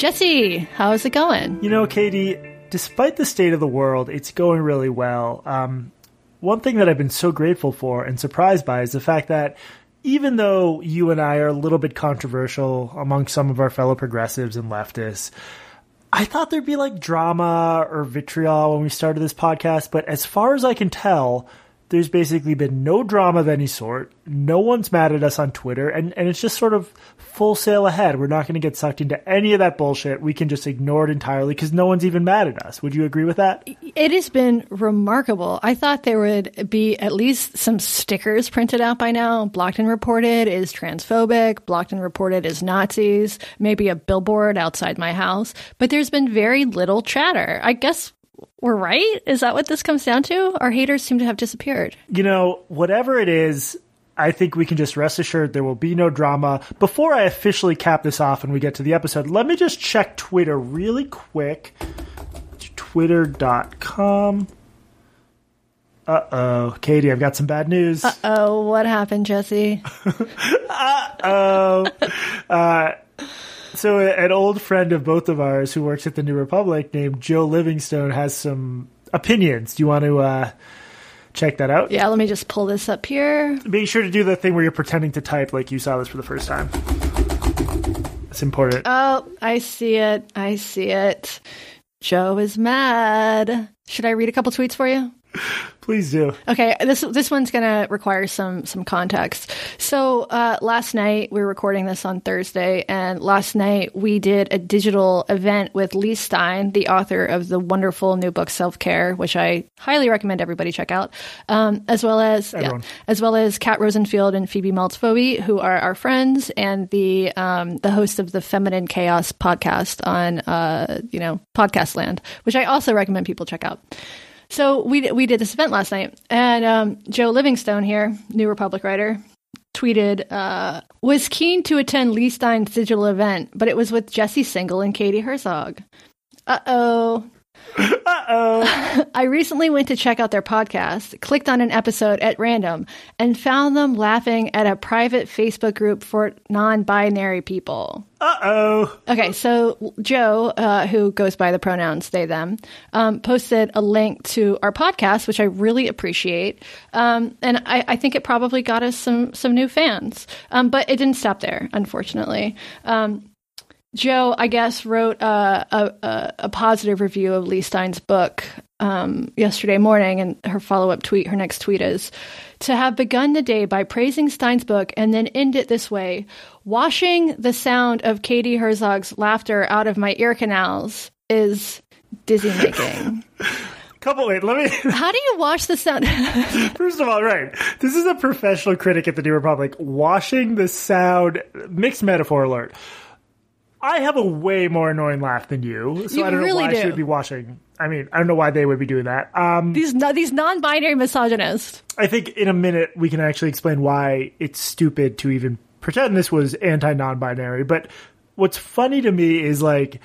Jesse, how's it going? You know, Katie, despite the state of the world, it's going really well. Um, one thing that I've been so grateful for and surprised by is the fact that even though you and I are a little bit controversial among some of our fellow progressives and leftists, I thought there'd be like drama or vitriol when we started this podcast, but as far as I can tell, there's basically been no drama of any sort. No one's mad at us on Twitter, and, and it's just sort of full sail ahead. We're not going to get sucked into any of that bullshit. We can just ignore it entirely because no one's even mad at us. Would you agree with that? It has been remarkable. I thought there would be at least some stickers printed out by now. Blocked and reported is transphobic. Blocked and reported is Nazis. Maybe a billboard outside my house. But there's been very little chatter. I guess we're right? Is that what this comes down to? Our haters seem to have disappeared. You know, whatever it is, I think we can just rest assured there will be no drama. Before I officially cap this off and we get to the episode, let me just check Twitter really quick. Twitter.com. Uh oh. Katie, I've got some bad news. Uh oh. What happened, Jesse? uh oh. Uh, so an old friend of both of ours who works at the New Republic named Jo Livingstone has some opinions. Do you want to uh, check that out? Yeah, let me just pull this up here. Make sure to do the thing where you're pretending to type like you saw this for the first time. It's important. Oh, I see it. I see it. Jo is mad. Should I read a couple tweets for you? Please do. Okay, this this one's gonna require some some context. So uh, last night we were recording this on Thursday, and last night we did a digital event with Leigh Stein, the author of the wonderful new book Self Care, which I highly recommend everybody check out, um, as well as yeah, as well as Kat Rosenfield and Phoebe Maltz Bovy, who are our friends and the um, the host of the Feminine Chaos podcast on uh, you know Podcast Land, which I also recommend people check out. So we we did this event last night, and um, Jo Livingstone here, New Republic writer, tweeted uh, was keen to attend Leigh Stein's digital event, but it was with Jesse Singal and Katie Herzog. Uh oh. Uh oh. I recently went to check out their podcast, clicked on an episode at random, and found them laughing at a private Facebook group for non binary people. Uh oh. Okay, so Jo, uh, who goes by the pronouns they, them, um, posted a link to our podcast, which I really appreciate. Um, and I, I, think it probably got us some, some new fans. Um, but it didn't stop there, unfortunately. Um, Jo, I guess, wrote uh, a, a, a, positive review of Leigh Stein's book um, yesterday morning, and her follow up tweet, her next tweet is to have begun the day by praising Stein's book and then end it this way, washing the sound of Katie Herzog's laughter out of my ear canals is dizzy making. Couple wait, let me. How do you wash the sound? First of all, right, this is a professional critic at the New Republic. Washing the sound, mixed metaphor alert I have a way more annoying laugh than you, so you I don't really know why do. I should be watching. I mean, I don't know why they would be doing that. Um, these these non-binary misogynists. I think in a minute we can actually explain why it's stupid to even pretend this was anti-non-binary. But what's funny to me is like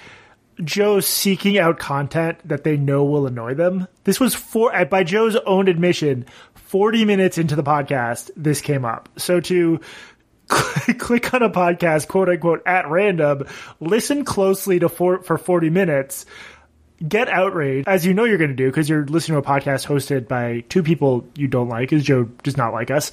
Jo seeking out content that they know will annoy them. This was for by Jo's own admission, forty minutes into the podcast, this came up. So to click on a podcast, quote unquote, at random, listen closely to for, for 40 minutes, get outraged, as you know you're going to do, because you're listening to a podcast hosted by two people you don't like, as Jo does not like us.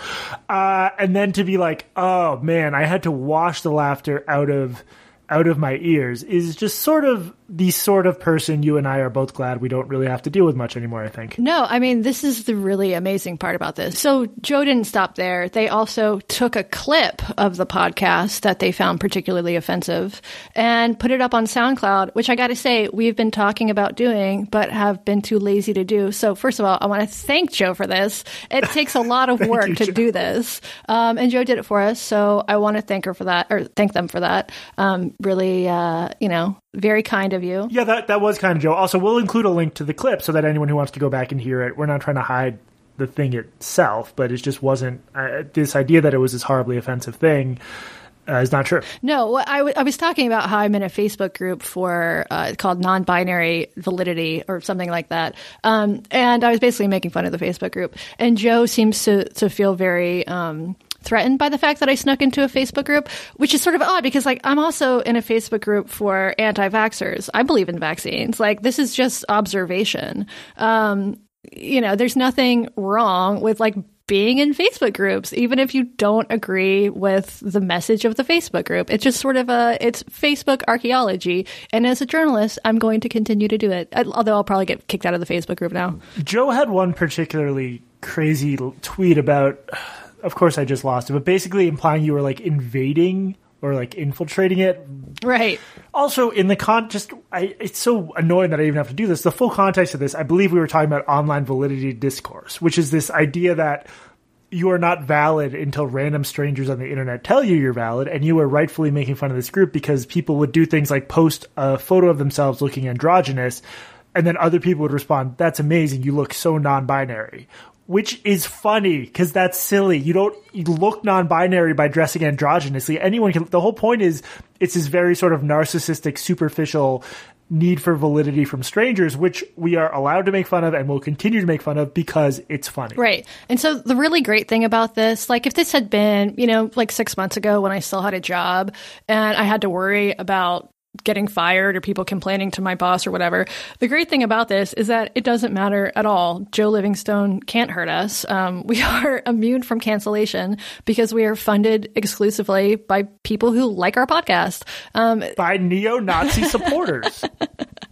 Uh, and then to be like, oh man, I had to wash the laughter out of, out of my ears is just sort of the sort of person you and I are both glad we don't really have to deal with much anymore, I think. No, I mean, this is the really amazing part about this. So Jo didn't stop there. They also took a clip of the podcast that they found particularly offensive and put it up on SoundCloud, which I got to say, we've been talking about doing, but have been too lazy to do. So first of all, I want to thank Jo for this. It takes a lot of work you, to Jo. do this. Um, and Jo did it for us. So I want to thank her for that or thank them for that. Um, really, uh, you know, very kind of you. Yeah, that that was kind of Jo. Also, we'll include a link to the clip so that anyone who wants to go back and hear it, we're not trying to hide the thing itself, but it just wasn't uh, this idea that it was this horribly offensive thing. Uh, is not true. No, I, w- I was talking about how I'm in a Facebook group for uh, called non-binary validity or something like that, um, and I was basically making fun of the Facebook group. And Jo seems to to feel very um, threatened by the fact that I snuck into a Facebook group, which is sort of odd because like I'm also in a Facebook group for anti-vaxxers. I believe in vaccines. Like this is just observation. Um, you know, there's nothing wrong with like being in Facebook groups, even if you don't agree with the message of the Facebook group. It's just sort of a, it's Facebook archaeology. And as a journalist, I'm going to continue to do it. Although I'll probably get kicked out of the Facebook group now. Jo had one particularly crazy tweet about, of course I just lost it, but basically implying you were like invading or like infiltrating it. Right. Also, in the con, just I, it's so annoying that I even have to do this. The full context of this, I believe we were talking about online validity discourse, which is this idea that you are not valid until random strangers on the internet tell you you're valid, and you are rightfully making fun of this group because people would do things like post a photo of themselves looking androgynous, and then other people would respond, "That's amazing, you look so non-binary," which is funny because that's silly. You don't you look non-binary by dressing androgynously. Anyone can. The whole point is it's this very sort of narcissistic, superficial need for validity from strangers, which we are allowed to make fun of and will continue to make fun of because it's funny. Right. And so the really great thing about this, like if this had been, you know, like six months ago when I still had a job and I had to worry about getting fired or people complaining to my boss or whatever. The great thing about this is that it doesn't matter at all. Jo Livingstone can't hurt us. Um, we are immune from cancellation because we are funded exclusively by people who like our podcast. Um, by neo Nazi supporters.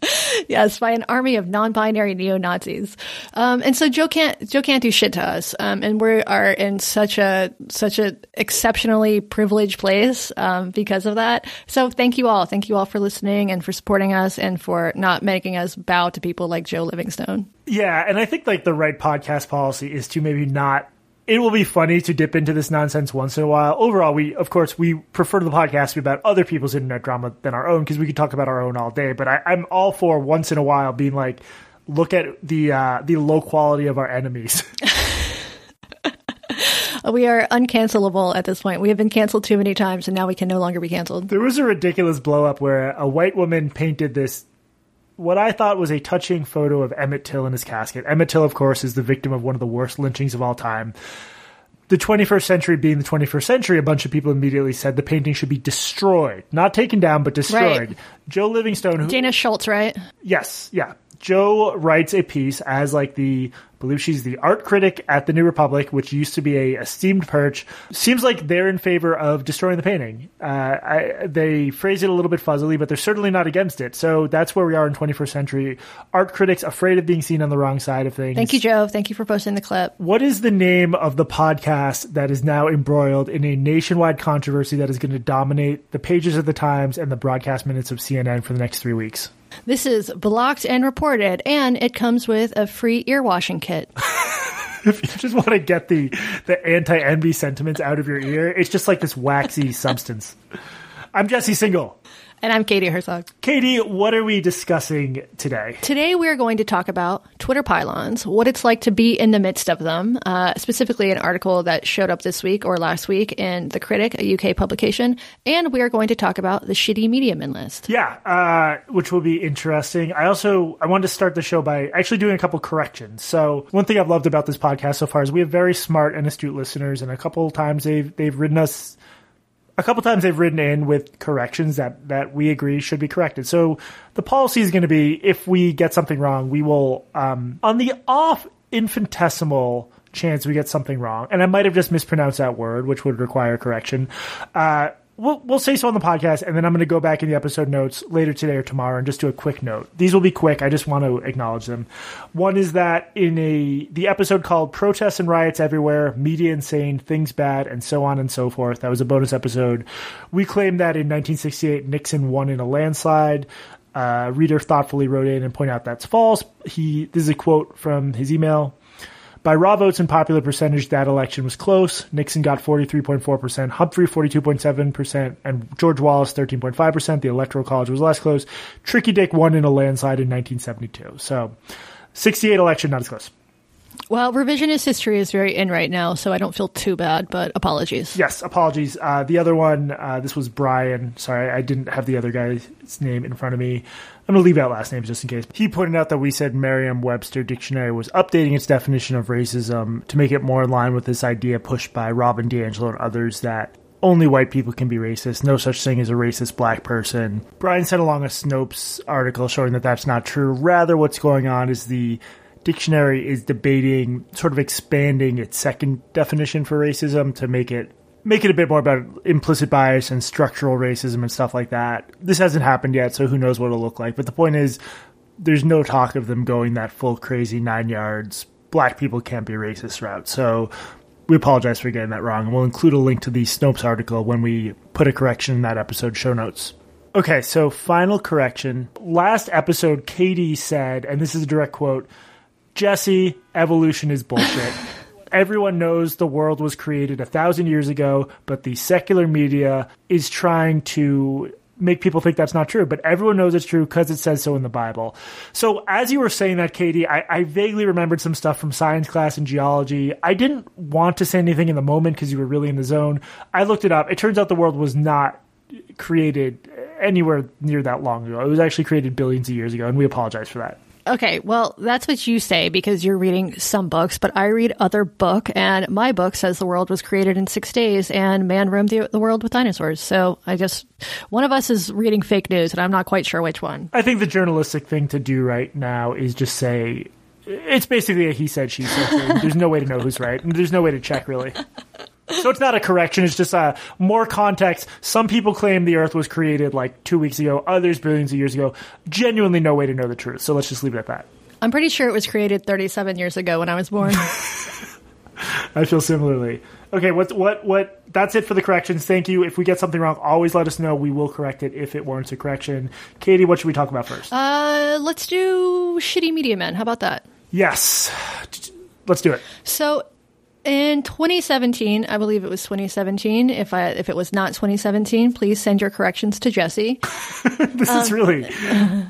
yes, by an army of non-binary neo-Nazis. Um, and so Jo can't Jo can't do shit to us. Um, and we are in such a such a exceptionally privileged place um, because of that. So thank you all. Thank you all for listening and for supporting us and for not making us bow to people like Jo Livingstone. Yeah, and I think like the right podcast policy is to maybe not it will be funny to dip into this nonsense once in a while. Overall, we of course we prefer the podcast to be about other people's internet drama than our own because we could talk about our own all day. But I, am all for once in a while being like, look at the uh, the low quality of our enemies. we are uncancelable at this point. We have been canceled too many times, and now we can no longer be canceled. There was a ridiculous blow up where a white woman painted this what I thought was a touching photo of Emmett Till in his casket. Emmett Till, of course, is the victim of one of the worst lynchings of all time. The 21st century being the 21st century, a bunch of people immediately said the painting should be destroyed. Not taken down, but destroyed. Right. Jo Livingstone. Who, Dana Schutz, right? Yes, yeah. Jo writes a piece as like the I believe she's the art critic at the New Republic, which used to be a esteemed perch. Seems like they're in favor of destroying the painting. Uh, I, they phrase it a little bit fuzzily, but they're certainly not against it. So that's where we are in 21st century. Art critics afraid of being seen on the wrong side of things. Thank you, Jo. Thank you for posting the clip. What is the name of the podcast that is now embroiled in a nationwide controversy that is going to dominate the pages of the Times and the broadcast minutes of CNN for the next three weeks? This is blocked and reported, and it comes with a free ear washing kit. if you just want to get the the anti envy sentiments out of your ear, it's just like this waxy substance. I'm Jesse Singal. And I'm Katie Herzog. Katie, what are we discussing today? Today we are going to talk about Twitter pile-ons, what it's like to be in the midst of them, uh, specifically an article that showed up this week or last week in The Critic, a UK publication, and we are going to talk about the shitty media men list. Yeah, uh, which will be interesting. I also I wanted to start the show by actually doing a couple corrections. So one thing I've loved about this podcast so far is we have very smart and astute listeners, and a couple times they've they've written us a couple times they've written in with corrections that, that we agree should be corrected. So the policy is going to be if we get something wrong, we will, um, on the off infinitesimal chance we get something wrong, and I might have just mispronounced that word, which would require correction. Uh, we'll we'll say so on the podcast, and then I'm going to go back in the episode notes later today or tomorrow and just do a quick note. These will be quick. I just want to acknowledge them. One is that in a the episode called "Protests and Riots Everywhere: Media Insane, Things Bad, and So On and So Forth," that was a bonus episode. We claimed that in 1968 Nixon won in a landslide. Uh, reader thoughtfully wrote in and pointed out that's false. He this is a quote from his email. By raw votes and popular percentage, that election was close. Nixon got 43.4%, Humphrey 42.7%, and George Wallace 13.5%. The Electoral College was less close. Tricky Dick won in a landslide in 1972. So, 68 election, not as close. Well, revisionist history is very in right now, so I don't feel too bad, but apologies. Yes, apologies. Uh, the other one, uh, this was Brian. Sorry, I didn't have the other guy's name in front of me. I'm going to leave out last names just in case. He pointed out that we said Merriam Webster Dictionary was updating its definition of racism to make it more in line with this idea pushed by Robin DiAngelo and others that only white people can be racist. No such thing as a racist black person. Brian sent along a Snopes article showing that that's not true. Rather, what's going on is the dictionary is debating sort of expanding its second definition for racism to make it make it a bit more about implicit bias and structural racism and stuff like that. This hasn't happened yet, so who knows what it'll look like. But the point is, there's no talk of them going that full crazy nine yards. Black people can't be racist route. So we apologize for getting that wrong. And we'll include a link to the Snopes article when we put a correction in that episode show notes. Okay, so final correction. Last episode, Katie said, and this is a direct quote Jesse, evolution is bullshit. everyone knows the world was created a thousand years ago, but the secular media is trying to make people think that's not true, but everyone knows it's true because it says so in the Bible. So as you were saying that, Katie, I, I, vaguely remembered some stuff from science class and geology. I didn't want to say anything in the moment because you were really in the zone. I looked it up. It turns out the world was not created anywhere near that long ago. It was actually created billions of years ago, and we apologize for that. Okay, well, that's what you say because you're reading some books, but I read other book, and my book says the world was created in six days and man roamed the, the world with dinosaurs. So I guess one of us is reading fake news, and I'm not quite sure which one. I think the journalistic thing to do right now is just say it's basically a he said she said thing. There's no way to know who's right, and there's no way to check really. So it's not a correction. It's just uh, more context. Some people claim the Earth was created like two weeks ago. Others billions of years ago. Genuinely, no way to know the truth. So let's just leave it at that. I'm pretty sure it was created 37 years ago when I was born. I feel similarly. Okay, what what what? That's it for the corrections. Thank you. If we get something wrong, always let us know. We will correct it if it warrants a correction. Katie, what should we talk about first? Uh, let's do shitty media men. How about that? Yes, let's do it. So in 2017, I believe it was 2017. If I if it was not 2017, please send your corrections to Jesse. this um, is really,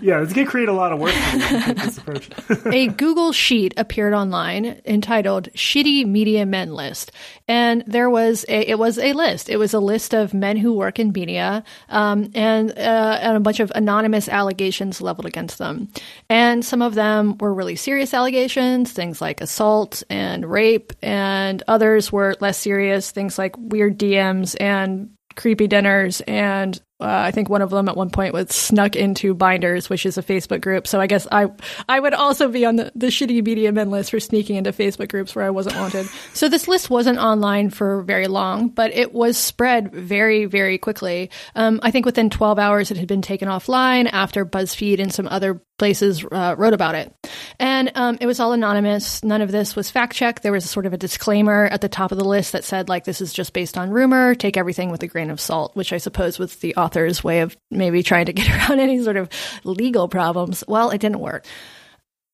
yeah, it's gonna create a lot of work. this approach. a Google sheet appeared online entitled "Shitty Media Men List," and there was a it was a list. It was a list of men who work in media, um, and uh, and a bunch of anonymous allegations leveled against them. And some of them were really serious allegations, things like assault and rape and and others were less serious, things like weird DMs and creepy dinners and uh, I think one of them at one point was snuck into Binders, which is a Facebook group. So I guess I I would also be on the, the shitty media men list for sneaking into Facebook groups where I wasn't wanted. So this list wasn't online for very long, but it was spread very very quickly. Um, I think within 12 hours it had been taken offline after BuzzFeed and some other places uh, wrote about it. And um, it was all anonymous. None of this was fact checked. There was a sort of a disclaimer at the top of the list that said, like, this is just based on rumor. Take everything with a grain of salt, which I suppose was the author's way of maybe trying to get around any sort of legal problems. Well, it didn't work.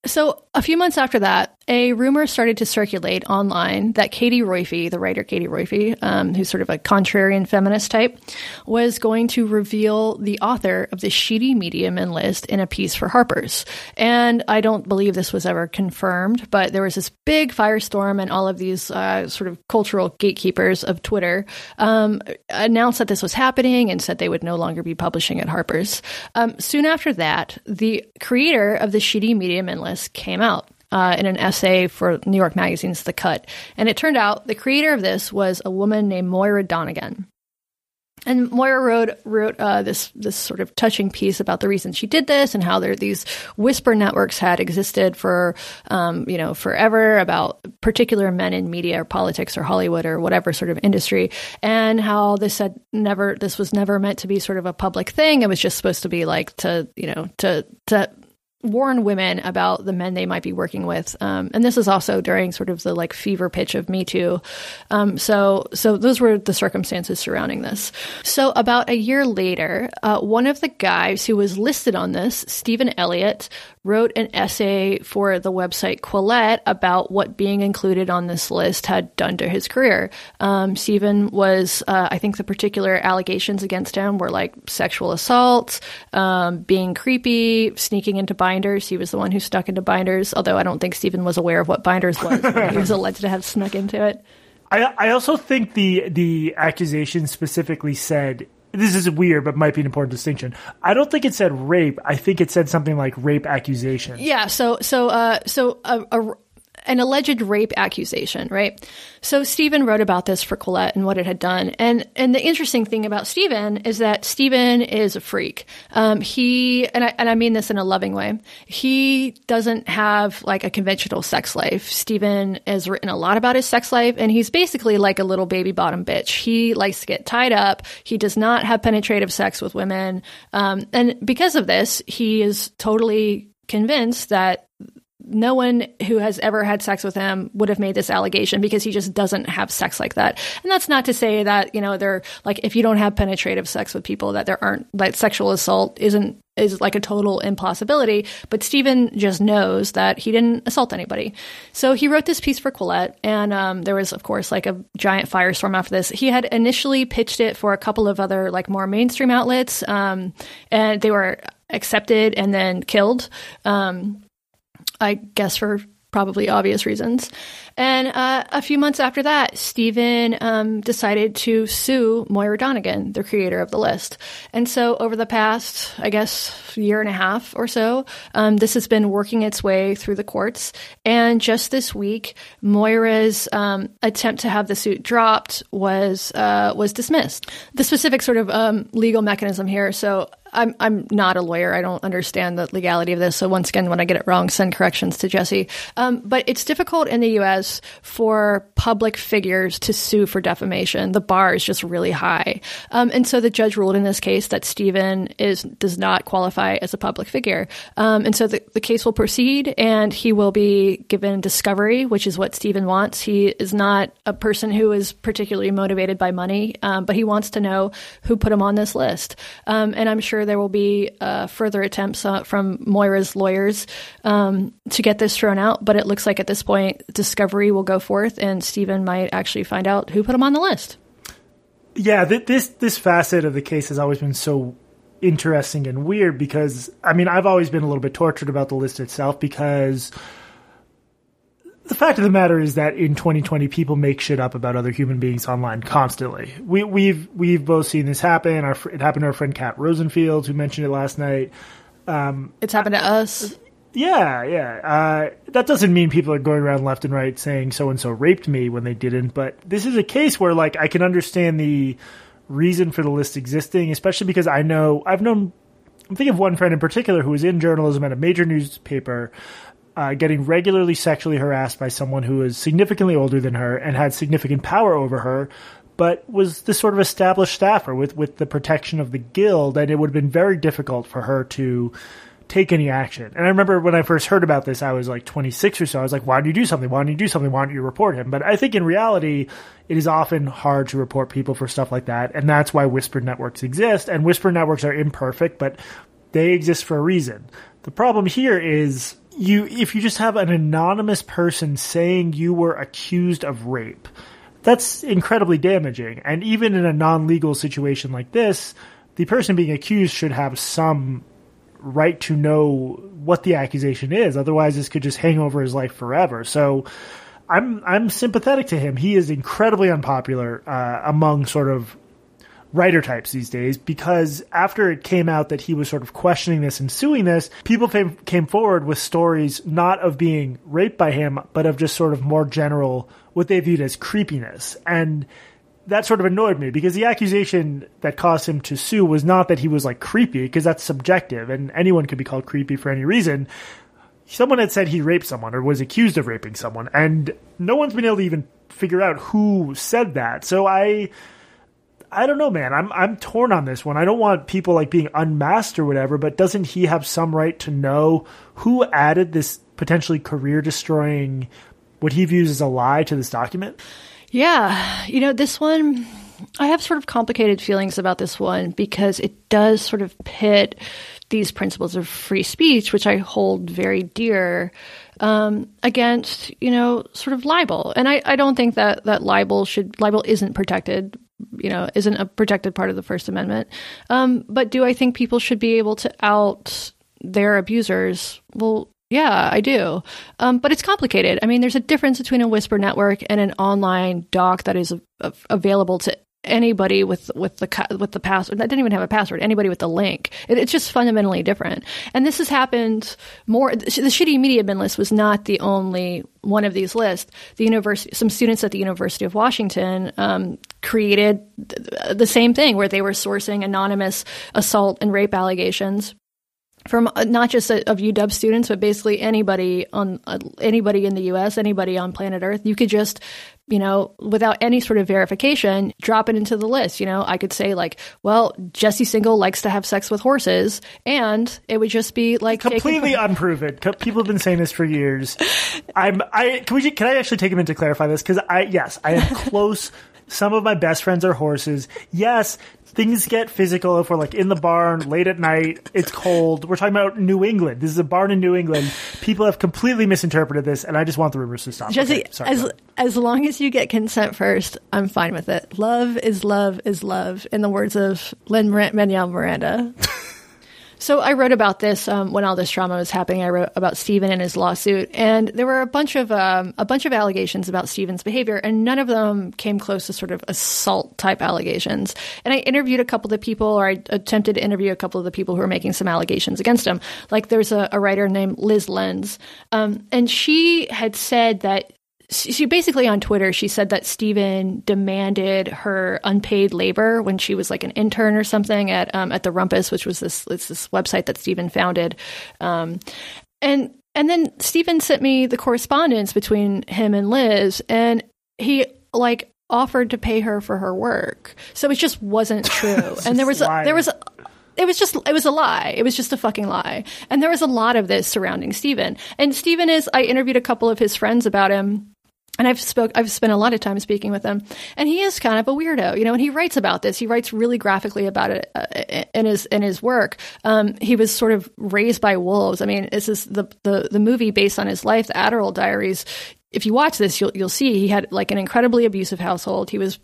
So, a few months after that, a rumor started to circulate online that Katie Roiphe, the writer Katie Roiphe, um, who's sort of a contrarian feminist type, was going to reveal the author of the Shitty Media Men list in a piece for Harper's. And I don't believe this was ever confirmed, but there was this big firestorm, and all of these uh, sort of cultural gatekeepers of Twitter um, announced that this was happening and said they would no longer be publishing at Harper's. Um, soon after that, the creator of the Shitty Media Men list came out uh, in an essay for New York Magazine's The Cut. And it turned out the creator of this was a woman named Moira Donegan. And Moira wrote wrote uh, this this sort of touching piece about the reason she did this and how there these whisper networks had existed for um, you know forever about particular men in media or politics or Hollywood or whatever sort of industry, and how this had never this was never meant to be sort of a public thing. It was just supposed to be like to you know to to warn women about the men they might be working with. Um, and this is also during sort of the like fever pitch of Me Too. Um, so, so those were the circumstances surrounding this. So about a year later, uh, one of the guys who was listed on this, Stephen Elliott, wrote an essay for the website Quillette about what being included on this list had done to his career. Um, Stephen was, uh, I think the particular allegations against him were like sexual assault, um, being creepy, sneaking into buying binders. He was the one who stuck into binders, although I don't think Stephen was aware of what binders was. he was alleged to have snuck into it. I, I also think the the accusation specifically said this is weird, but might be an important distinction. I don't think it said rape. I think it said something like rape accusation. Yeah. So so uh, so a, a an alleged rape accusation, right? So Stephen wrote about this for Quillette and what it had done. And and the interesting thing about Stephen is that Stephen is a freak. Um, he and I, and I mean this in a loving way. He doesn't have like a conventional sex life. Stephen has written a lot about his sex life, and he's basically like a little baby bottom bitch. He likes to get tied up. He does not have penetrative sex with women, um, and because of this, he is totally convinced that no one who has ever had sex with him would have made this allegation because he just doesn't have sex like that. And that's not to say that, you know, they're like, if you don't have penetrative sex with people, that there aren't, that sexual assault isn't, is like a total impossibility. But Stephen just knows that he didn't assault anybody. So he wrote this piece for Quillette. And um, there was, of course, like a giant firestorm after this. He had initially pitched it for a couple of other, like, more mainstream outlets. Um, and they were accepted and then killed. Um, I guess for probably obvious reasons. And uh, a few months after that, Stephen um, decided to sue Moira Donegan, the creator of the list. And so, over the past, I guess, year and a half or so, um, this has been working its way through the courts. And just this week, Moira's um, attempt to have the suit dropped was uh, was dismissed. The specific sort of um, legal mechanism here. So I'm I'm not a lawyer. I don't understand the legality of this. So once again, when I get it wrong, send corrections to Jesse. Um, but it's difficult in the U.S. for public figures to sue for defamation. The bar is just really high, um, and so the judge ruled in this case that Stephen is does not qualify as a public figure, um, and so the, the case will proceed, and he will be given discovery, which is what Stephen wants. He is not a person who is particularly motivated by money, um, but he wants to know who put him on this list, um, and I'm sure there will be uh, further attempts uh, from Moira's lawyers um, to get this thrown out. But it looks like at this point, discovery will go forth, and Stephen might actually find out who put him on the list. Yeah, th- this this facet of the case has always been so interesting and weird because I mean I've always been a little bit tortured about the list itself because the fact of the matter is that in 2020, people make shit up about other human beings online constantly. We, we've we've both seen this happen. Our, it happened to our friend Kat Rosenfield, who mentioned it last night. Um, it's happened to us. Yeah, yeah. Uh, that doesn't mean people are going around left and right saying so and so raped me when they didn't. But this is a case where, like, I can understand the reason for the list existing, especially because I know I've known. I'm thinking of one friend in particular who was in journalism at a major newspaper uh, getting regularly sexually harassed by someone who was significantly older than her and had significant power over her, but was this sort of established staffer with, with the protection of the guild, and it would have been very difficult for her to take any action. And I remember when I first heard about this, I was like 26 or so. I was like, why don't you do something? Why don't you do something? Why don't you report him? But I think in reality, it is often hard to report people for stuff like that. And that's why whisper networks exist. And whisper networks are imperfect, but they exist for a reason. The problem here is you if you just have an anonymous person saying you were accused of rape, that's incredibly damaging. And even in a non-legal situation like this, the person being accused should have some right to know what the accusation is. Otherwise, this could just hang over his life forever. So, I'm I'm sympathetic to him. He is incredibly unpopular uh, among sort of writer types these days because after it came out that he was sort of questioning this and suing this, people came, came forward with stories not of being raped by him, but of just sort of more general, what they viewed as creepiness. And that sort of annoyed me because the accusation that caused him to sue was not that he was like creepy, because that's subjective and anyone could be called creepy for any reason. Someone had said he raped someone or was accused of raping someone, and no one's been able to even figure out who said that. So I I don't know, man. I'm I'm torn on this one. I don't want people like being unmasked or whatever, but doesn't he have some right to know who added this potentially career destroying what he views as a lie to this document? Yeah, you know, this one I have sort of complicated feelings about this one because it does sort of pit these principles of free speech, which I hold very dear, um, against you know sort of libel. And I, I don't think that that libel should libel isn't protected you know, isn't a protected part of the First Amendment. Um, but do I think people should be able to out they're abusers. Well, yeah, I do. Um, but it's complicated. I mean, there's a difference between a Whisper network and an online doc that is available to anybody with with the with the password that didn't even have a password anybody with the link it, it's just fundamentally different and this has happened more the shitty media men list was not the only one of these lists the university some students at the university of washington um, created the same thing where they were sourcing anonymous assault and rape allegations from uh, not just of UW students, but basically anybody on uh, anybody in the U.S., anybody on planet Earth. You could just, you know, without any sort of verification, drop it into the list. You know, I could say like, well, Jesse Singal likes to have sex with horses, and it would just be like completely unproven. People have been saying this for years. I'm. I can we can I actually take a minute to clarify this because I yes I am close. Some of my best friends are horses. Yes, things get physical if we're like in the barn late at night. It's cold. We're talking about New England. This is a barn in New England. People have completely misinterpreted this, and I just want the rumors to stop. Jesse, okay, sorry, as as long as you get consent first, I'm fine with it. Love is love is love. In the words of Lin Manuel Miranda. So I wrote about this um, when all this trauma was happening. I wrote about Stephen and his lawsuit, and there were a bunch of um, a bunch of allegations about Stephen's behavior, and none of them came close to sort of assault type allegations. And I interviewed a couple of the people, or I attempted to interview a couple of the people who were making some allegations against him. Like there's a, a writer named Lyz Lenz, um, and she had said that she basically on Twitter she said that Stephen demanded her unpaid labor when she was like an intern or something at um, at the Rumpus, which was this it's this website that Stephen founded, um, and and then Stephen sent me the correspondence between him and Lyz, and he like offered to pay her for her work, so it just wasn't true, and there was a, there was. A, it was just it was a lie. It was just a fucking lie. And there was a lot of this surrounding Stephen. And Stephen is I interviewed a couple of his friends about him and I've spoke I've spent a lot of time speaking with him, and he is kind of a weirdo, you know. And he writes about this. He writes really graphically about it uh, in his in his work. Um, he was sort of raised by wolves. I mean, this is the the the movie based on his life, the Adderall Diaries if you watch this, you'll you'll see he had like an incredibly abusive household. He was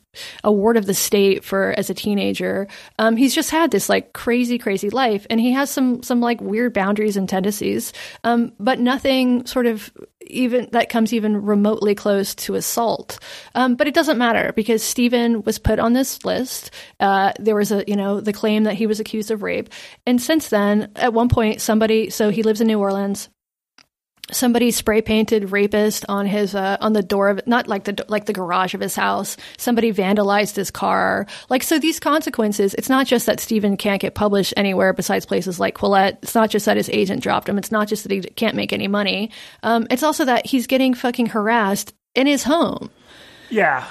a ward of the state for as a teenager. Um, he's just had this like crazy, crazy life, and he has some some like weird boundaries and tendencies, um, but nothing sort of even that comes even remotely close to assault. Um, but it doesn't matter because Stephen was put on this list. Uh, there was a you know the claim that he was accused of rape, and since then, at one point, somebody so he lives in New Orleans somebody spray painted rapist on his uh, on the door of not like the like the garage of his house. Somebody vandalized his car. Like so these consequences it's not just that Stephen can't get published anywhere besides places like Quillette. It's not just that his agent dropped him. It's not just that he can't make any money. Um, it's also that he's getting fucking harassed in his home. Yeah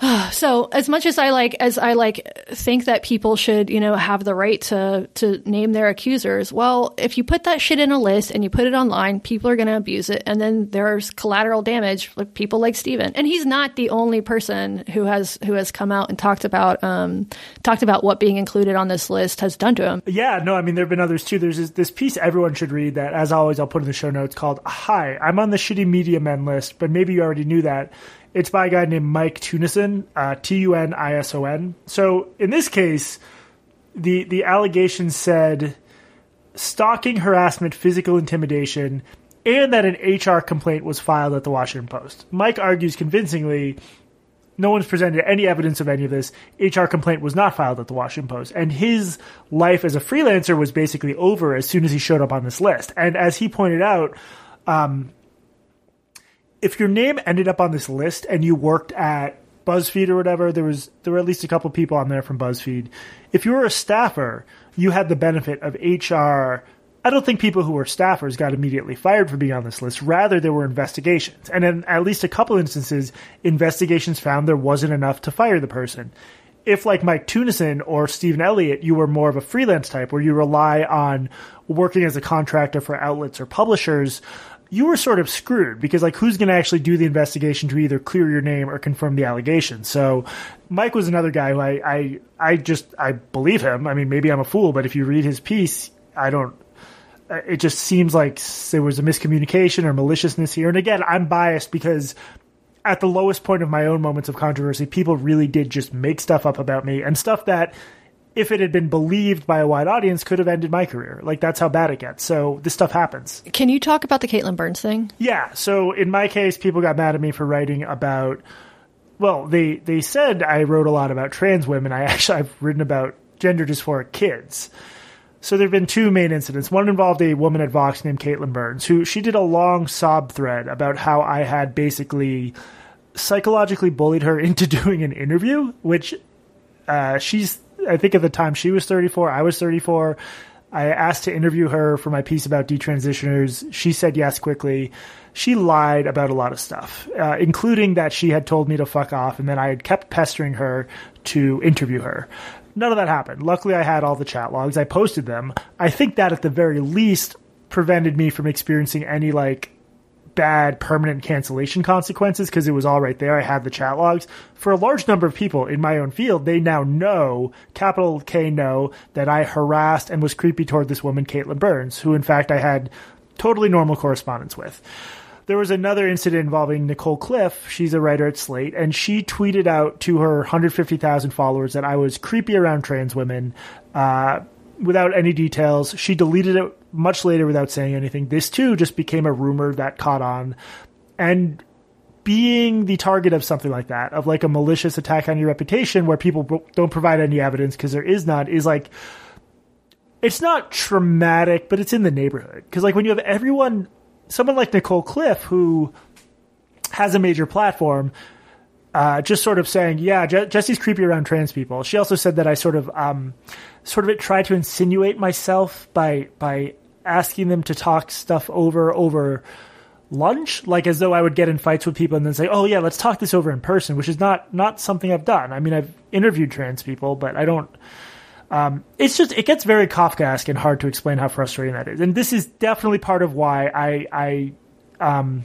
so as much as I like as I like think that people should, you know, have the right to to name their accusers, well, if you put that shit in a list and you put it online, people are going to abuse it and then there's collateral damage like people like Stephen. And he's not the only person who has who has come out and talked about um talked about what being included on this list has done to him. Yeah, no, I mean there've been others too. There's this, this piece everyone should read that as always I'll put in the show notes called "Hi, I'm on the shitty media men list, but maybe you already knew that." It's by a guy named Mike Tunison, uh, T U N I S O N. So in this case, the the allegation said stalking, harassment, physical intimidation, and that an HR complaint was filed at the Washington Post. Mike argues convincingly no one's presented any evidence of any of this. HR complaint was not filed at the Washington Post. And his life as a freelancer was basically over as soon as he showed up on this list. And as he pointed out, um, if your name ended up on this list and you worked at BuzzFeed or whatever, there was there were at least a couple people on there from BuzzFeed. If you were a staffer, you had the benefit of HR. I don't think people who were staffers got immediately fired for being on this list. Rather, there were investigations, and in at least a couple instances, investigations found there wasn't enough to fire the person. If, like Mike Tunison or Stephen Elliott, you were more of a freelance type where you rely on working as a contractor for outlets or publishers, you were sort of screwed because like who's going to actually do the investigation to either clear your name or confirm the allegation. So Mike was another guy who I I I just I believe him. I mean, maybe I'm a fool, but if you read his piece, I don't. It just seems like there was a miscommunication or maliciousness here. And again, I'm biased because at the lowest point of my own moments of controversy, people really did just make stuff up about me and stuff that if it had been believed by a wide audience, could have ended my career. Like that's how bad it gets. So this stuff happens. Can you talk about the Caitlin Burns thing? Yeah. So in my case, people got mad at me for writing about. Well, they they said I wrote a lot about trans women. I actually I've written about gender dysphoric kids. So there have been two main incidents. One involved a woman at Vox named Caitlin Burns, who she did a long sob thread about how I had basically psychologically bullied her into doing an interview, which uh, she's I think at the time she was 34, I was 34. I asked to interview her for my piece about detransitioners. She said yes quickly. She lied about a lot of stuff, uh, including that she had told me to fuck off, and then I had kept pestering her to interview her. None of that happened. Luckily, I had all the chat logs. I posted them. I think that at the very least prevented me from experiencing any like bad permanent cancellation consequences because it was all right there. I had the chat logs. For a large number of people in my own field, they now know, capital K know, that I harassed and was creepy toward this woman, Caitlin Burns, who in fact I had totally normal correspondence with. There was another incident involving Nicole Cliffe. She's a writer at Slate, and she tweeted out to her 150,000 followers that I was creepy around trans women. Uh, without any details. She deleted it much later without saying anything. This too just became a rumor that caught on. And being the target of something like that, of like a malicious attack on your reputation where people don't provide any evidence because there is none, is like, it's not traumatic, but it's in the neighborhood. Because like when you have everyone, someone like Nicole Cliffe who has a major platform, uh, just sort of saying, yeah, Je- Jesse's creepy around trans people. She also said that I sort of, um, sort of tried to insinuate myself by by asking them to talk stuff over over lunch, like as though I would get in fights with people and then say, "Oh yeah, let's talk this over in person," which is not not something I've done. I mean, I've interviewed trans people, but I don't. Um, it's just it gets very Kafkaesque and hard to explain how frustrating that is, and this is definitely part of why I I um,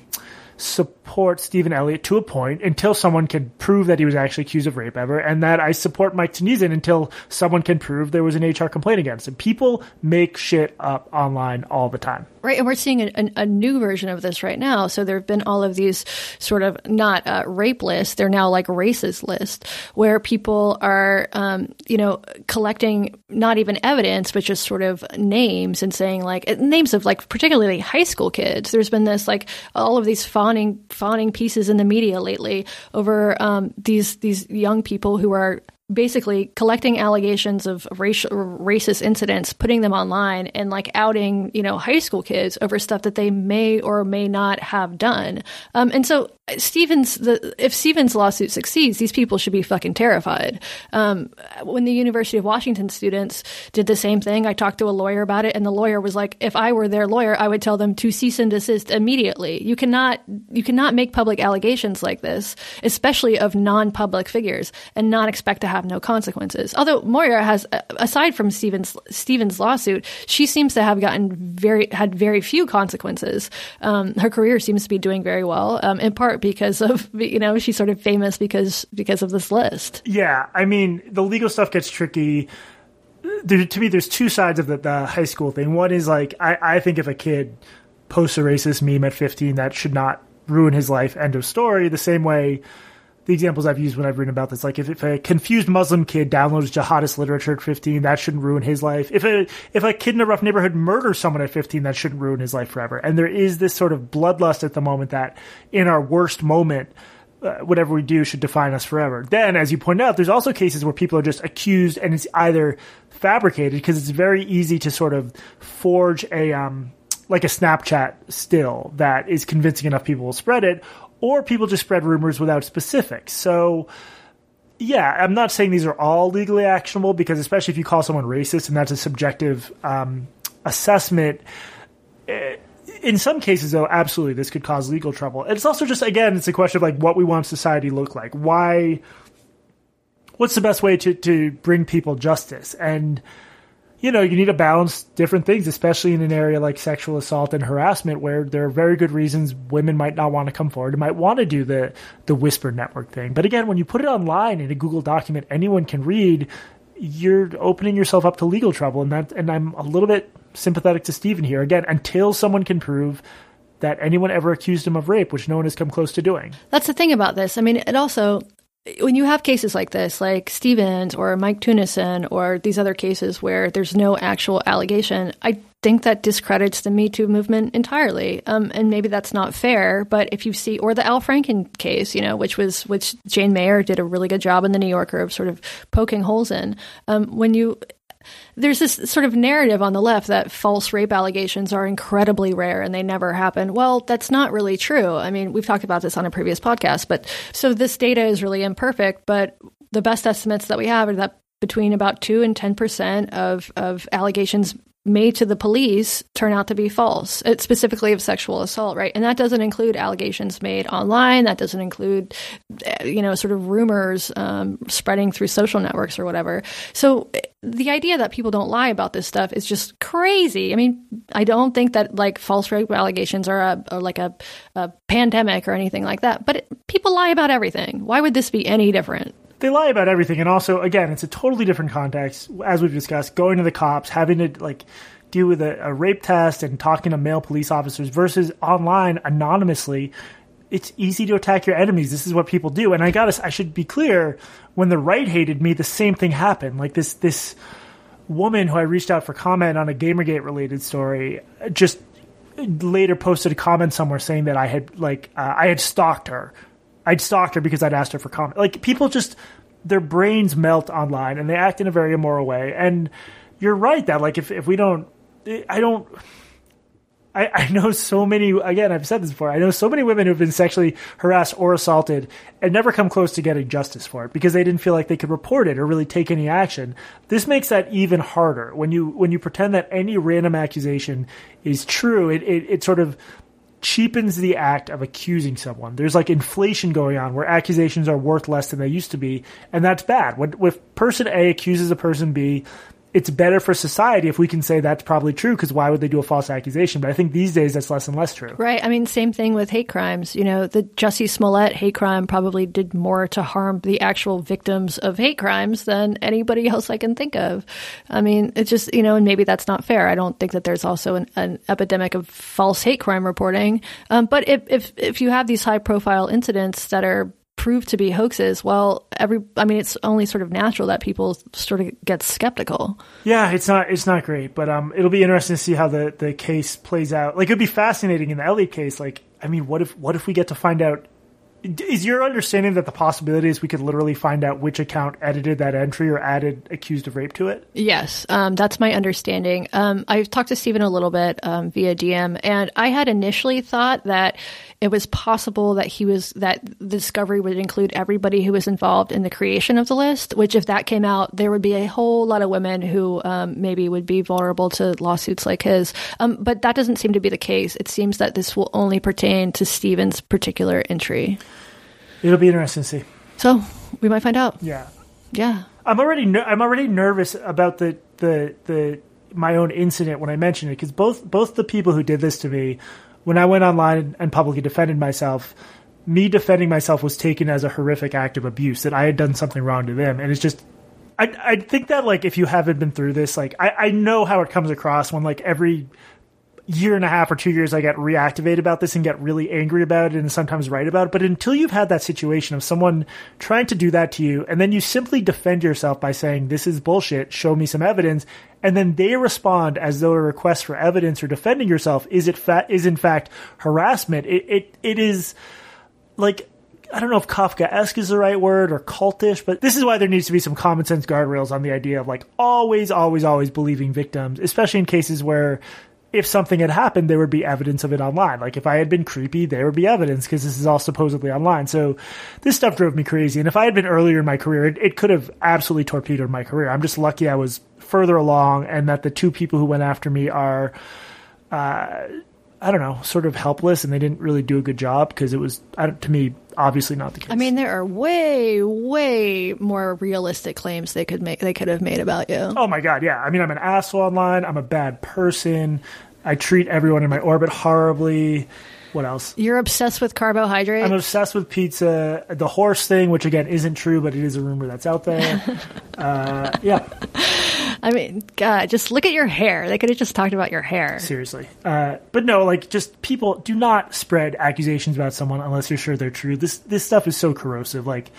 support Stephen Elliott to a point until someone can prove that he was actually accused of rape ever, and that I support Mike Tunison until someone can prove there was an HR complaint against him. People make shit up online all the time. Right, and we're seeing a, a, a new version of this right now. So there have been all of these sort of not uh, rape lists; they're now like racist lists, where people are, um, you know, collecting not even evidence, but just sort of names and saying like names of like particularly high school kids. There's been this like all of these fawning fawning pieces in the media lately over um, these these young people who are basically collecting allegations of racial racist incidents, putting them online, and like outing you know high school kids over stuff that they may or may not have done. Um, and so Stevens, the, if Stevens' lawsuit succeeds, these people should be fucking terrified. Um, when the University of Washington students did the same thing, I talked to a lawyer about it, and the lawyer was like, "If I were their lawyer, I would tell them to cease and desist immediately. You cannot, you cannot make public allegations like this, especially of non-public figures, and not expect to have have no consequences. Although Moira has, aside from Stevens Stevens' lawsuit, she seems to have gotten very had very few consequences. Um, her career seems to be doing very well, um, in part because of you know she's sort of famous because because of this list. Yeah, I mean the legal stuff gets tricky. There, to me, there's two sides of the, the high school thing. One is like I, I think if a kid posts a racist meme at 15, that should not ruin his life. End of story. The same way the examples I've used when I've written about this, like if, if a confused Muslim kid downloads jihadist literature at 15, that shouldn't ruin his life. If a, if a kid in a rough neighborhood murders someone at 15, that shouldn't ruin his life forever. And there is this sort of bloodlust at the moment that in our worst moment, uh, whatever we do should define us forever. Then, as you point out, there's also cases where people are just accused and it's either fabricated because it's very easy to sort of forge a, um, like a Snapchat still that is convincing enough people will spread it, or people just spread rumors without specifics. So, yeah, I'm not saying these are all legally actionable because, especially if you call someone racist and that's a subjective um, assessment. Eh, in some cases, though, absolutely, this could cause legal trouble. It's also just, again, it's a question of like what we want society to look like. Why? What's the best way to to bring people justice? And you know, you need to balance different things, especially in an area like sexual assault and harassment, where there are very good reasons women might not want to come forward and might want to do the the whisper network thing. But again, when you put it online in a Google document, anyone can read. You're opening yourself up to legal trouble, and that, and I'm a little bit sympathetic to Stephen here. Again, until someone can prove that anyone ever accused him of rape, which no one has come close to doing. That's the thing about this. I mean, it also when you have cases like this, like Stevens or Mike Tunison or these other cases where there's no actual allegation, I think that discredits the Me Too movement entirely. Um, and maybe that's not fair, but if you see, or the Al Franken case, you know, which was, which Jane Mayer did a really good job in the New Yorker of sort of poking holes in. Um, when you, there's this sort of narrative on the left that false rape allegations are incredibly rare and they never happen. Well, that's not really true. I mean, we've talked about this on a previous podcast, but so this data is really imperfect, but the best estimates that we have are that between about 2 and 10% of, of allegations made to the police turn out to be false, it's specifically of sexual assault, right? And that doesn't include allegations made online. That doesn't include, eh, you know, sort of rumors um, spreading through social networks or whatever. So the idea that people don't lie about this stuff is just crazy. I mean, I don't think that like false rape allegations are, a, are like a, a pandemic or anything like that, but it, people lie about everything. Why would this be any different? they lie about everything and also again it's a totally different context as we've discussed going to the cops having to like deal with a, a, rape test and talking to male police officers versus online anonymously it's easy to attack your enemies this is what people do and i gotta i should be clear when the right hated me the same thing happened like this this woman who i reached out for comment on a gamergate related story just later posted a comment somewhere saying that i had like uh, i had stalked her I'd stalked her because I'd asked her for comment. Like people just their brains melt online and they act in a very immoral way. And you're right that like if if we don't, I don't. I, I know so many. Again, I've said this before. I know so many women who've been sexually harassed or assaulted and never come close to getting justice for it because they didn't feel like they could report it or really take any action. This makes that even harder when you when you pretend that any random accusation is true. It it, it sort of cheapens the act of accusing someone. There's like inflation going on where accusations are worth less than they used to be, and that's bad. When if person A accuses a person B, it's better for society if we can say that's probably true because why would they do a false accusation? But I think these days that's less and less true. Right. I mean, same thing with hate crimes. You know, the Jussie Smollett hate crime probably did more to harm the actual victims of hate crimes than anybody else I can think of. I mean, it's just, you know, and maybe that's not fair. I don't think that there's also an, an epidemic of false hate crime reporting. Um, but if, if, if you have these high profile incidents that are proved to be hoaxes, well, every I mean, it's only sort of natural that people sort of get skeptical. Yeah, it's not it's not great, but um, it'll be interesting to see how the the case plays out. Like, it'd be fascinating in the Elliott case. Like, I mean, what if what if we get to find out is your understanding that the possibility is we could literally find out which account edited that entry or added accused of rape to it? Yes, um, that's my understanding. Um, I've talked to Stephen a little bit um, via DM, and I had initially thought that it was possible that he was that the discovery would include everybody who was involved in the creation of the list. Which, if that came out, there would be a whole lot of women who um, maybe would be vulnerable to lawsuits like his. Um, but that doesn't seem to be the case. It seems that this will only pertain to Stephen's particular entry. It'll be interesting to see. So we might find out. Yeah, yeah. I'm already ner- I'm already nervous about the the the my own incident when I mentioned it because both both the people who did this to me, when I went online and publicly defended myself, me defending myself was taken as a horrific act of abuse that I had done something wrong to them, and it's just. I, I think that like if you haven't been through this, like I, I know how it comes across when like every year and a half or two years I get reactivated about this and get really angry about it and sometimes write about it. But until you've had that situation of someone trying to do that to you and then you simply defend yourself by saying, this is bullshit, show me some evidence. And then they respond as though a request for evidence or defending yourself is it fa- is in fact harassment. It, it, it is like, I don't know if Kafka esque is the right word or cultish, but this is why there needs to be some common sense guardrails on the idea of like always, always, always believing victims, especially in cases where if something had happened, there would be evidence of it online. Like if I had been creepy, there would be evidence because this is all supposedly online. So this stuff drove me crazy. And if I had been earlier in my career, it, it could have absolutely torpedoed my career. I'm just lucky I was further along and that the two people who went after me are, uh, I don't know, sort of helpless and they didn't really do a good job because it was, to me, obviously not the case. I mean, there are way, way more realistic claims they could make. They could have made about you. Oh my god, yeah. I mean, I'm an asshole online. I'm a bad person. I treat everyone in my orbit horribly. What else? You're obsessed with carbohydrates. I'm obsessed with pizza. The horse thing, which again isn't true, but it is a rumor that's out there. uh, yeah. I mean, God, just look at your hair. They could have just talked about your hair. Seriously. Uh, but no, like, just people do not spread accusations about someone unless you're sure they're true. This this stuff is so corrosive. Like,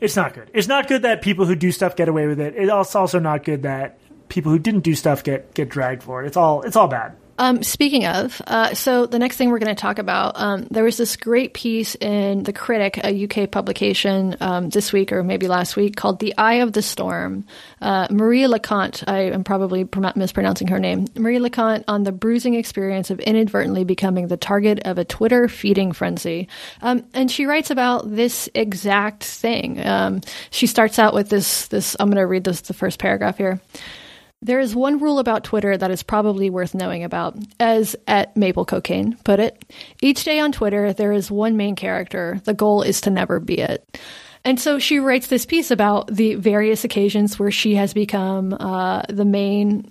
It's not good. It's not good that people who do stuff get away with it. It's also not good that people who didn't do stuff get get dragged for it. It's all it's all bad. Um, speaking of, uh, so the next thing we're going to talk about, um, there was this great piece in The Critic, a UK publication, um, this week or maybe last week called The Eye of the Storm. Uh, Marie Le Conte, I am probably mispronouncing her name, Marie Le Conte on the bruising experience of inadvertently becoming the target of a Twitter feeding frenzy. Um, and she writes about this exact thing. Um, she starts out with this, this, I'm going to read this, the first paragraph here. There is one rule about Twitter that is probably worth knowing about. As at Maple Cocaine put it, each day on Twitter, there is one main character. The goal is to never be it. And so she writes this piece about the various occasions where she has become uh, the main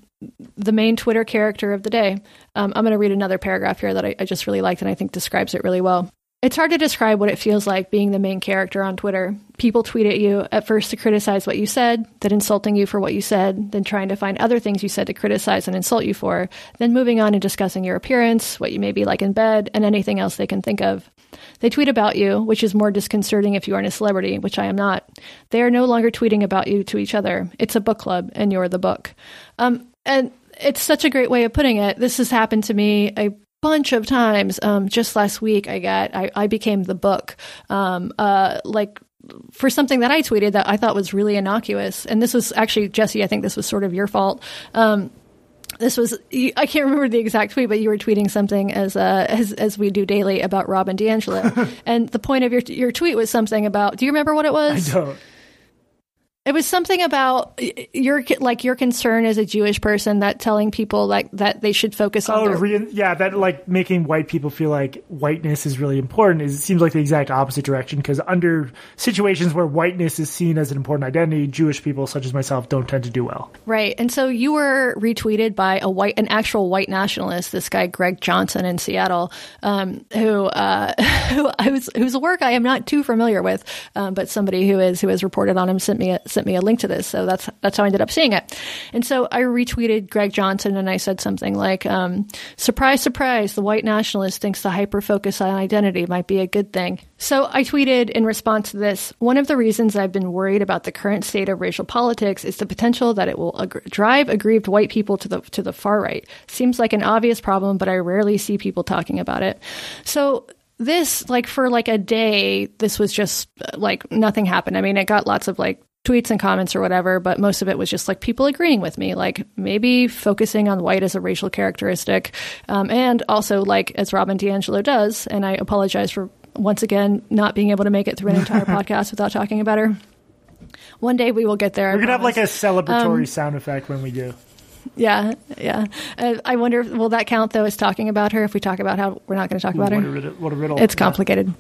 the main Twitter character of the day. Um, I'm going to read another paragraph here that I, I just really liked and I think describes it really well. It's hard to describe what it feels like being the main character on Twitter. People tweet at you at first to criticize what you said, then insulting you for what you said, then trying to find other things you said to criticize and insult you for, then moving on and discussing your appearance, what you may be like in bed, and anything else they can think of. They tweet about you, which is more disconcerting if you aren't a celebrity, which I am not. They are no longer tweeting about you to each other. It's a book club, and you're the book. Um, and it's such a great way of putting it. This has happened to me a bunch of times. Um, just last week, I got I, I became the book. Um, uh, like for something that I tweeted that I thought was really innocuous, and this was actually Jesse. I think this was sort of your fault. Um, this was I can't remember the exact tweet, but you were tweeting something as uh, as as we do daily about Robin DiAngelo, and the point of your your tweet was something about. Do you remember what it was? I don't. It was something about your like your concern as a Jewish person that telling people like that they should focus on. Oh, their- re- yeah, that like making white people feel like whiteness is really important. Is it seems like the exact opposite direction because under situations where whiteness is seen as an important identity, Jewish people such as myself don't tend to do well. Right, and so you were retweeted by a white, an actual white nationalist, this guy Greg Johnson in Seattle, um, who uh, who whose whose work I am not too familiar with, um, but somebody who is who has reported on him sent me a, sent me a link to this, so that's that's how I ended up seeing it. And so I retweeted Greg Johnson, and I said something like, um, "Surprise, surprise! The white nationalist thinks the hyper focus on identity might be a good thing." So I tweeted in response to this: One of the reasons I've been worried about the current state of racial politics is the potential that it will ag- drive aggrieved white people to the to the far right. Seems like an obvious problem, but I rarely see people talking about it. So this like for like a day this was just like nothing happened i mean it got lots of like tweets and comments or whatever, but most of it was just like people agreeing with me, like maybe focusing on white as a racial characteristic. Um, and also, like, as Robin DiAngelo does, and I apologize for once again not being able to make it through an entire podcast without talking about her. One day we will get there. We're gonna have like a celebratory um, sound effect when we do. Yeah, yeah. Uh, I wonder, if, will that count though as talking about her? If we talk about how we're not going to talk about what her, a riddle, what a riddle! It's complicated. Yeah.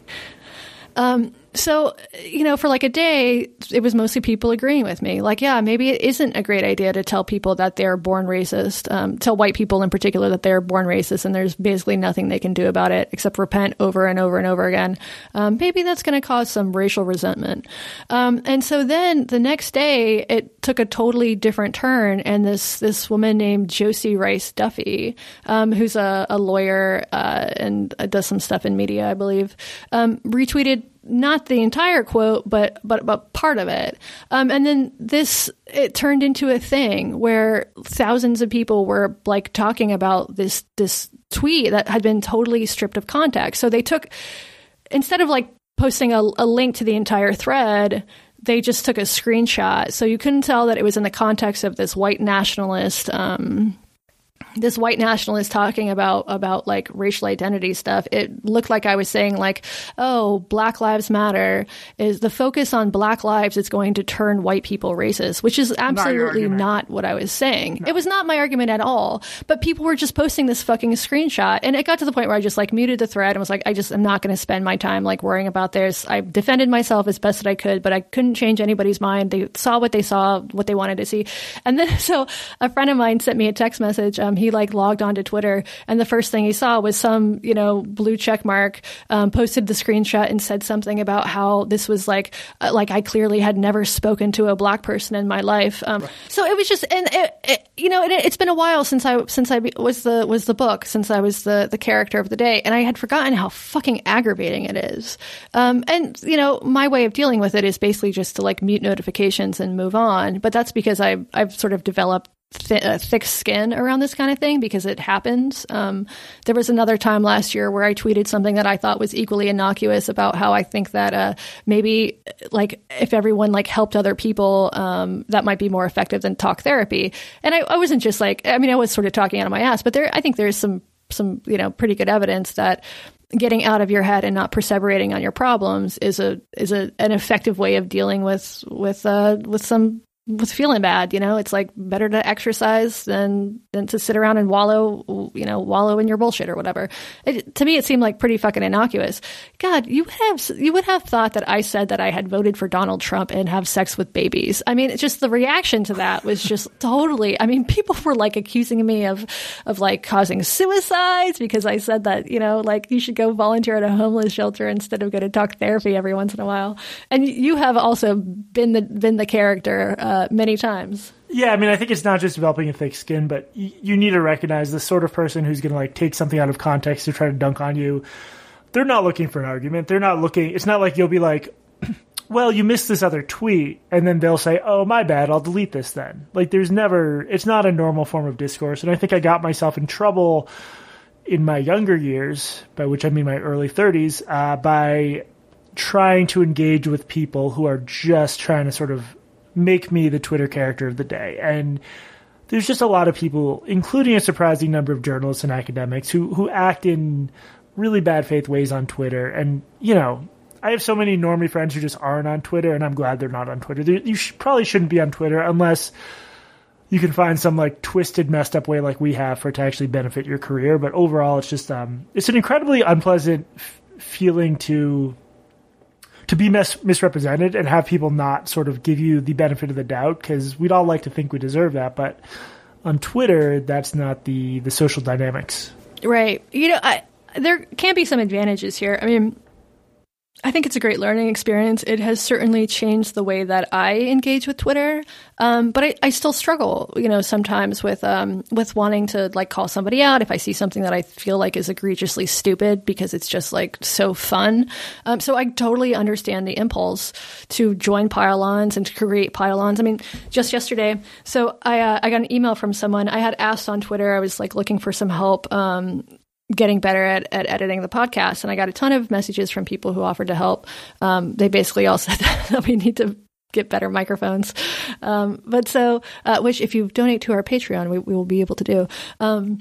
Um, so, you know, for like a day, it was mostly people agreeing with me. Like, yeah, maybe it isn't a great idea to tell people that they're born racist, um, tell white people in particular that they're born racist and there's basically nothing they can do about it except repent over and over and over again. Um, maybe that's going to cause some racial resentment. Um, and so then the next day, it took a totally different turn. And this, this woman named Josie Rice Duffy, um, who's a, a lawyer uh, and does some stuff in media, I believe, um, retweeted not the entire quote, but but but part of it. Um, and then this it turned into a thing where thousands of people were like talking about this this tweet that had been totally stripped of context. So they took instead of like posting a, a link to the entire thread. They just took a screenshot, so you couldn't tell that it was in the context of this white nationalist um, this white nationalist talking about about like racial identity stuff it looked like i was saying like oh black lives matter is the focus on black lives is going to turn white people racist which is absolutely not, not what i was saying. No. it was not my argument at all but people were just posting this fucking screenshot and it got to the point where i just like muted the thread and was like i just am not going to spend my time like worrying about this. I defended myself as best that i could but i couldn't change anybody's mind. They saw what they saw what they wanted to see. And then so a friend of mine sent me a text message Um, he like logged onto Twitter, and the first thing he saw was some you know blue check mark um, posted the screenshot and said something about how this was like uh, like I clearly had never spoken to a black person in my life. Um. So it was just and it, it, you know it, has been a while since I since I was the was the book since I was the the character of the day, and I had forgotten how fucking aggravating it is. Um, and you know my way of dealing with it is basically just to like mute notifications and move on. But that's because I I've sort of developed th- uh, thick skin around this kind of thing because it happens. Um, there was another time last year where I tweeted something that I thought was equally innocuous about how I think that uh, maybe like if everyone like helped other people, um, that might be more effective than talk therapy. And I, I wasn't just like I mean I was sort of talking out of my ass, but there I think there's some some you know pretty good evidence that getting out of your head and not perseverating on your problems is a is a an effective way of dealing with with uh with some was feeling bad, you know, it's like better to exercise than than to sit around and wallow, you know, wallow in your bullshit or whatever. It, to me, it seemed like pretty fucking innocuous. God, you would have you would have thought that I said that I had voted for Donald Trump and have sex with babies. I mean, just the reaction to that was just totally. I mean, people were like accusing me of of like causing suicides because I said that you know, like you should go volunteer at a homeless shelter instead of go to talk therapy every once in a while. And you have also been the been the character. Uh, uh, many times. Yeah, I mean, I think it's not just developing a thick skin, but y- you need to recognize the sort of person who's going to like take something out of context to try to dunk on you. They're not looking for an argument. They're not looking. It's not like you'll be like, "Well, you missed this other tweet," and then they'll say, "Oh, my bad. I'll delete this then." Like, there's never. It's not a normal form of discourse, and I think I got myself in trouble in my younger years, by which I mean my early 30s, uh, by trying to engage with people who are just trying to sort of make me the Twitter character of the day. And there's just a lot of people, including a surprising number of journalists and academics, who who act in really bad faith ways on Twitter. And you know, I have so many normie friends who just aren't on Twitter, and I'm glad they're not on Twitter. you probably shouldn't be on Twitter unless you can find some like twisted, messed up way like we have for it to actually benefit your career. But overall, it's just um, it's an incredibly unpleasant f- feeling to to be mis- misrepresented and have people not sort of give you the benefit of the doubt because we'd all like to think we deserve that, but on Twitter, that's not the the social dynamics. Right. You know, I, there can be some advantages here. I mean, I think it's a great learning experience. It has certainly changed the way that I engage with Twitter, um, but I, I, still struggle, you know, sometimes with um, with wanting to like call somebody out if I see something that I feel like is egregiously stupid because it's just like so fun. Um, so I totally understand the impulse to join pile-ons and to create pile-ons. I mean, just yesterday, so I uh, I got an email from someone I had asked on Twitter. I was like looking for some help um, getting better at, at editing the podcast. And I got a ton of messages from people who offered to help. Um, they basically all said that we need to get better microphones. Um, but so, uh, which if you donate to our Patreon, we, we will be able to do. Um,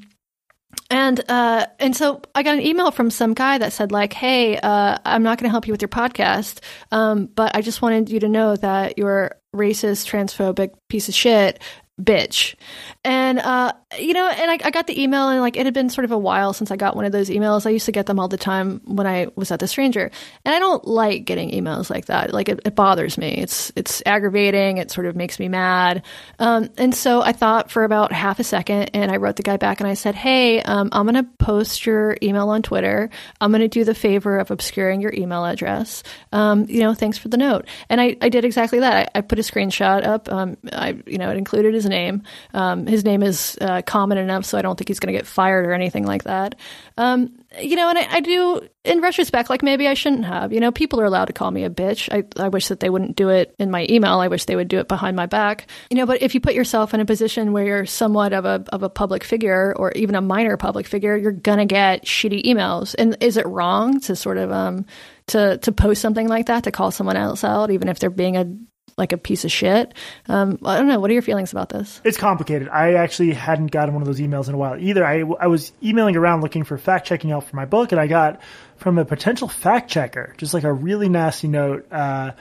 and uh, and so I got an email from some guy that said like, "Hey, uh, I'm not going to help you with your podcast, um, but I just wanted you to know that you're racist, transphobic piece of shit bitch. And, uh, you know, and I, I, got the email and like it had been sort of a while since I got one of those emails. I used to get them all the time when I was at the stranger. And I don't like getting emails like that. Like it, it bothers me. It's, it's aggravating. It sort of makes me mad. Um, and so I thought for about half a second and I wrote the guy back and I said, Hey, um, I'm going to post your email on Twitter. I'm going to do the favor of obscuring your email address. Um, you know, thanks for the note. And I, I did exactly that. I, I put a screenshot up. Um, I, you know, it included his his name. Um, his name is uh, common enough, so I don't think he's going to get fired or anything like that. Um, you know, and I, I, do, in retrospect, like maybe I shouldn't have. You know, people are allowed to call me a bitch. I, I wish that they wouldn't do it in my email. I wish they would do it behind my back. You know, but if you put yourself in a position where you're somewhat of a of a public figure or even a minor public figure, you're gonna get shitty emails. And is it wrong to sort of um to to post something like that to call someone else out, even if they're being a like a piece of shit. Um, I don't know. What are your feelings about this? It's complicated. I actually hadn't gotten one of those emails in a while either. I, I was emailing around looking for fact checking help for my book, and I got from a potential fact checker just like a really nasty note. Uh,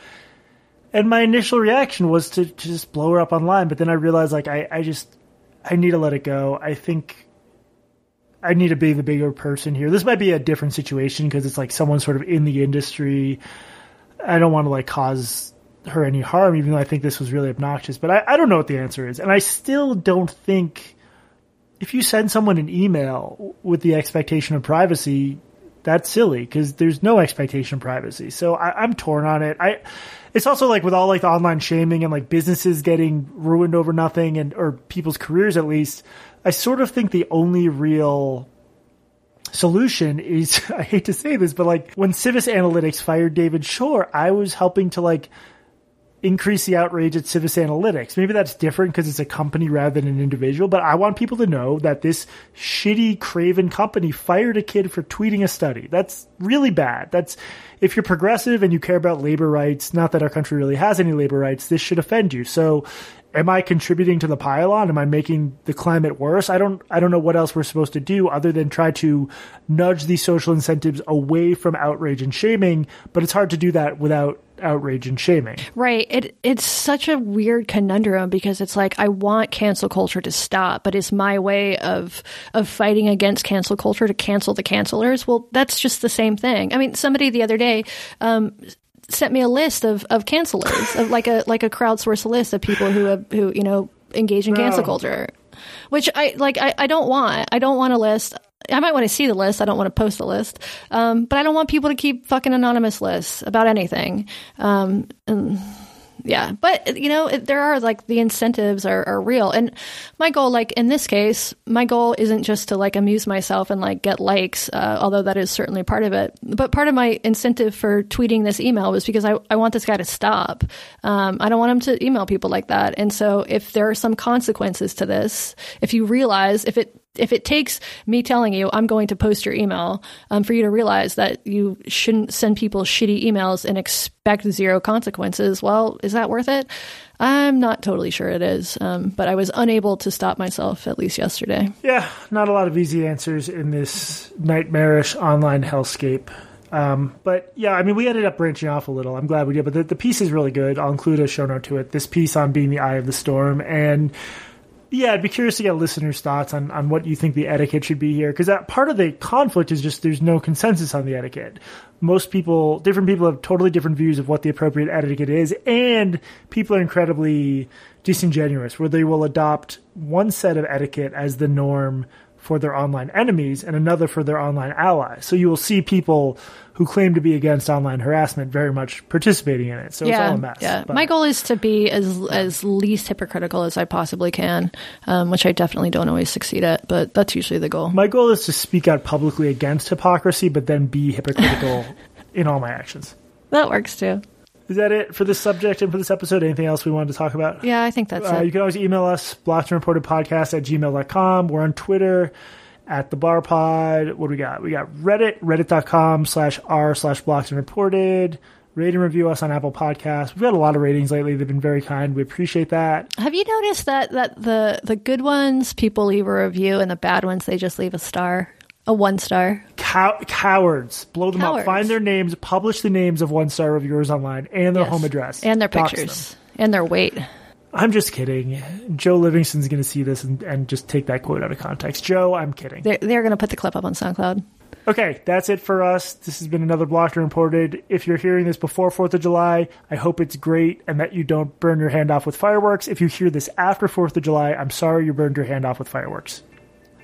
and my initial reaction was to, to just blow her up online, but then I realized like I, I just I need to let it go. I think I need to be the bigger person here. This might be a different situation because it's like someone sort of in the industry. I don't want to like cause her any harm, even though I think this was really obnoxious. But I, I don't know what the answer is, and I still don't think if you send someone an email with the expectation of privacy, that's silly because there's no expectation of privacy. So I, I'm torn on it. I, it's also like with all like the online shaming and like businesses getting ruined over nothing and or people's careers at least. I sort of think the only real solution is I hate to say this, but like when Civis Analytics fired David Shore, I was helping to like increase the outrage at Civis Analytics. Maybe that's different because it's a company rather than an individual, but I want people to know that this shitty craven company fired a kid for tweeting a study. That's really bad. That's if you're progressive and you care about labor rights, not that our country really has any labor rights, this should offend you. So am I contributing to the pile-on? Am I making the climate worse? I don't I don't know what else we're supposed to do other than try to nudge these social incentives away from outrage and shaming, but it's hard to do that without outrage and shaming. Right. It it's such a weird conundrum because it's like I want cancel culture to stop, but it's my way of of fighting against cancel culture to cancel the cancelers. Well, that's just the same thing. I mean, somebody the other day um, sent me a list of of cancelers, of like a like a crowdsourced list of people who have who you know engage in No. cancel culture, which I like. I, I don't want. I don't want a list. I might want to see the list. I don't want to post the list, um, but I don't want people to keep fucking anonymous lists about anything. Um, and yeah, but you know, it, there are like the incentives are, are real. And my goal, like in this case, my goal isn't just to like amuse myself and like get likes, uh, although that is certainly part of it. But part of my incentive for tweeting this email was because I, I want this guy to stop. Um, I don't want him to email people like that. And so if there are some consequences to this, if you realize if it if it takes me telling you I'm going to post your email um, for you to realize that you shouldn't send people shitty emails and expect zero consequences, well, is that worth it? I'm not totally sure it is, um, but I was unable to stop myself at least yesterday. Yeah, not a lot of easy answers in this nightmarish online hellscape. Um, but yeah, I mean, we ended up branching off a little. I'm glad we did, but the, the piece is really good. I'll include a show note to it. This piece on being the eye of the storm. And yeah, I'd be curious to get listeners' thoughts on, on what you think the etiquette should be here. Because that part of the conflict is just there's no consensus on the etiquette. Most people, different people have totally different views of what the appropriate etiquette is. And people are incredibly disingenuous, where they will adopt one set of etiquette as the norm for their online enemies and another for their online allies. So you will see people who claim to be against online harassment very much participating in it. So it's all yeah, a mess. yeah. But- My goal is to be as as least hypocritical as I possibly can, um, which I definitely don't always succeed at, but that's usually the goal. My goal is to speak out publicly against hypocrisy, but then be hypocritical in all my actions. That works too. Is that it for this subject and for this episode? Anything else we wanted to talk about? Yeah, I think that's Uh, it. you can always email us, blocked-and-reported-podcast at gmail.com. We're on Twitter at the bar pod. What do we got? We got Reddit, reddit.com slash r slash blocked and reported. Rate and review us on Apple Podcasts. We've got a lot of ratings lately. They've been very kind. We appreciate that. Have you noticed that that the the good ones people leave a review and the bad ones they just leave a star, a one star? Cow- cowards. Blow them Cowards. up. Find their names. Publish the names of one-star reviewers online and their Yes. home address. and their Dox pictures and their weight. I'm just kidding. Jo Livingstone's going to see this and, and just take that quote out of context. Jo, I'm kidding. They're they're going to put the clip up on SoundCloud. Okay, that's it for us. This has been another Blocked and Reported. If you're hearing this before 4th of July, I hope it's great and that you don't burn your hand off with fireworks. If you hear this after 4th of July, I'm sorry you burned your hand off with fireworks.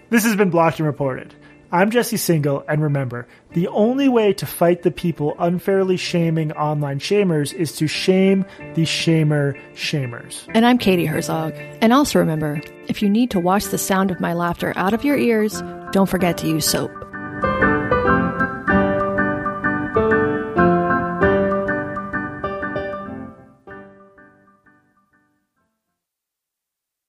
This has been Blocked and Reported. I'm Jesse Singal, and remember, the only way to fight the people unfairly shaming online shamers is to shame the shamer shamers. And I'm Katie Herzog. And also remember, if you need to wash the sound of my laughter out of your ears, don't forget to use soap.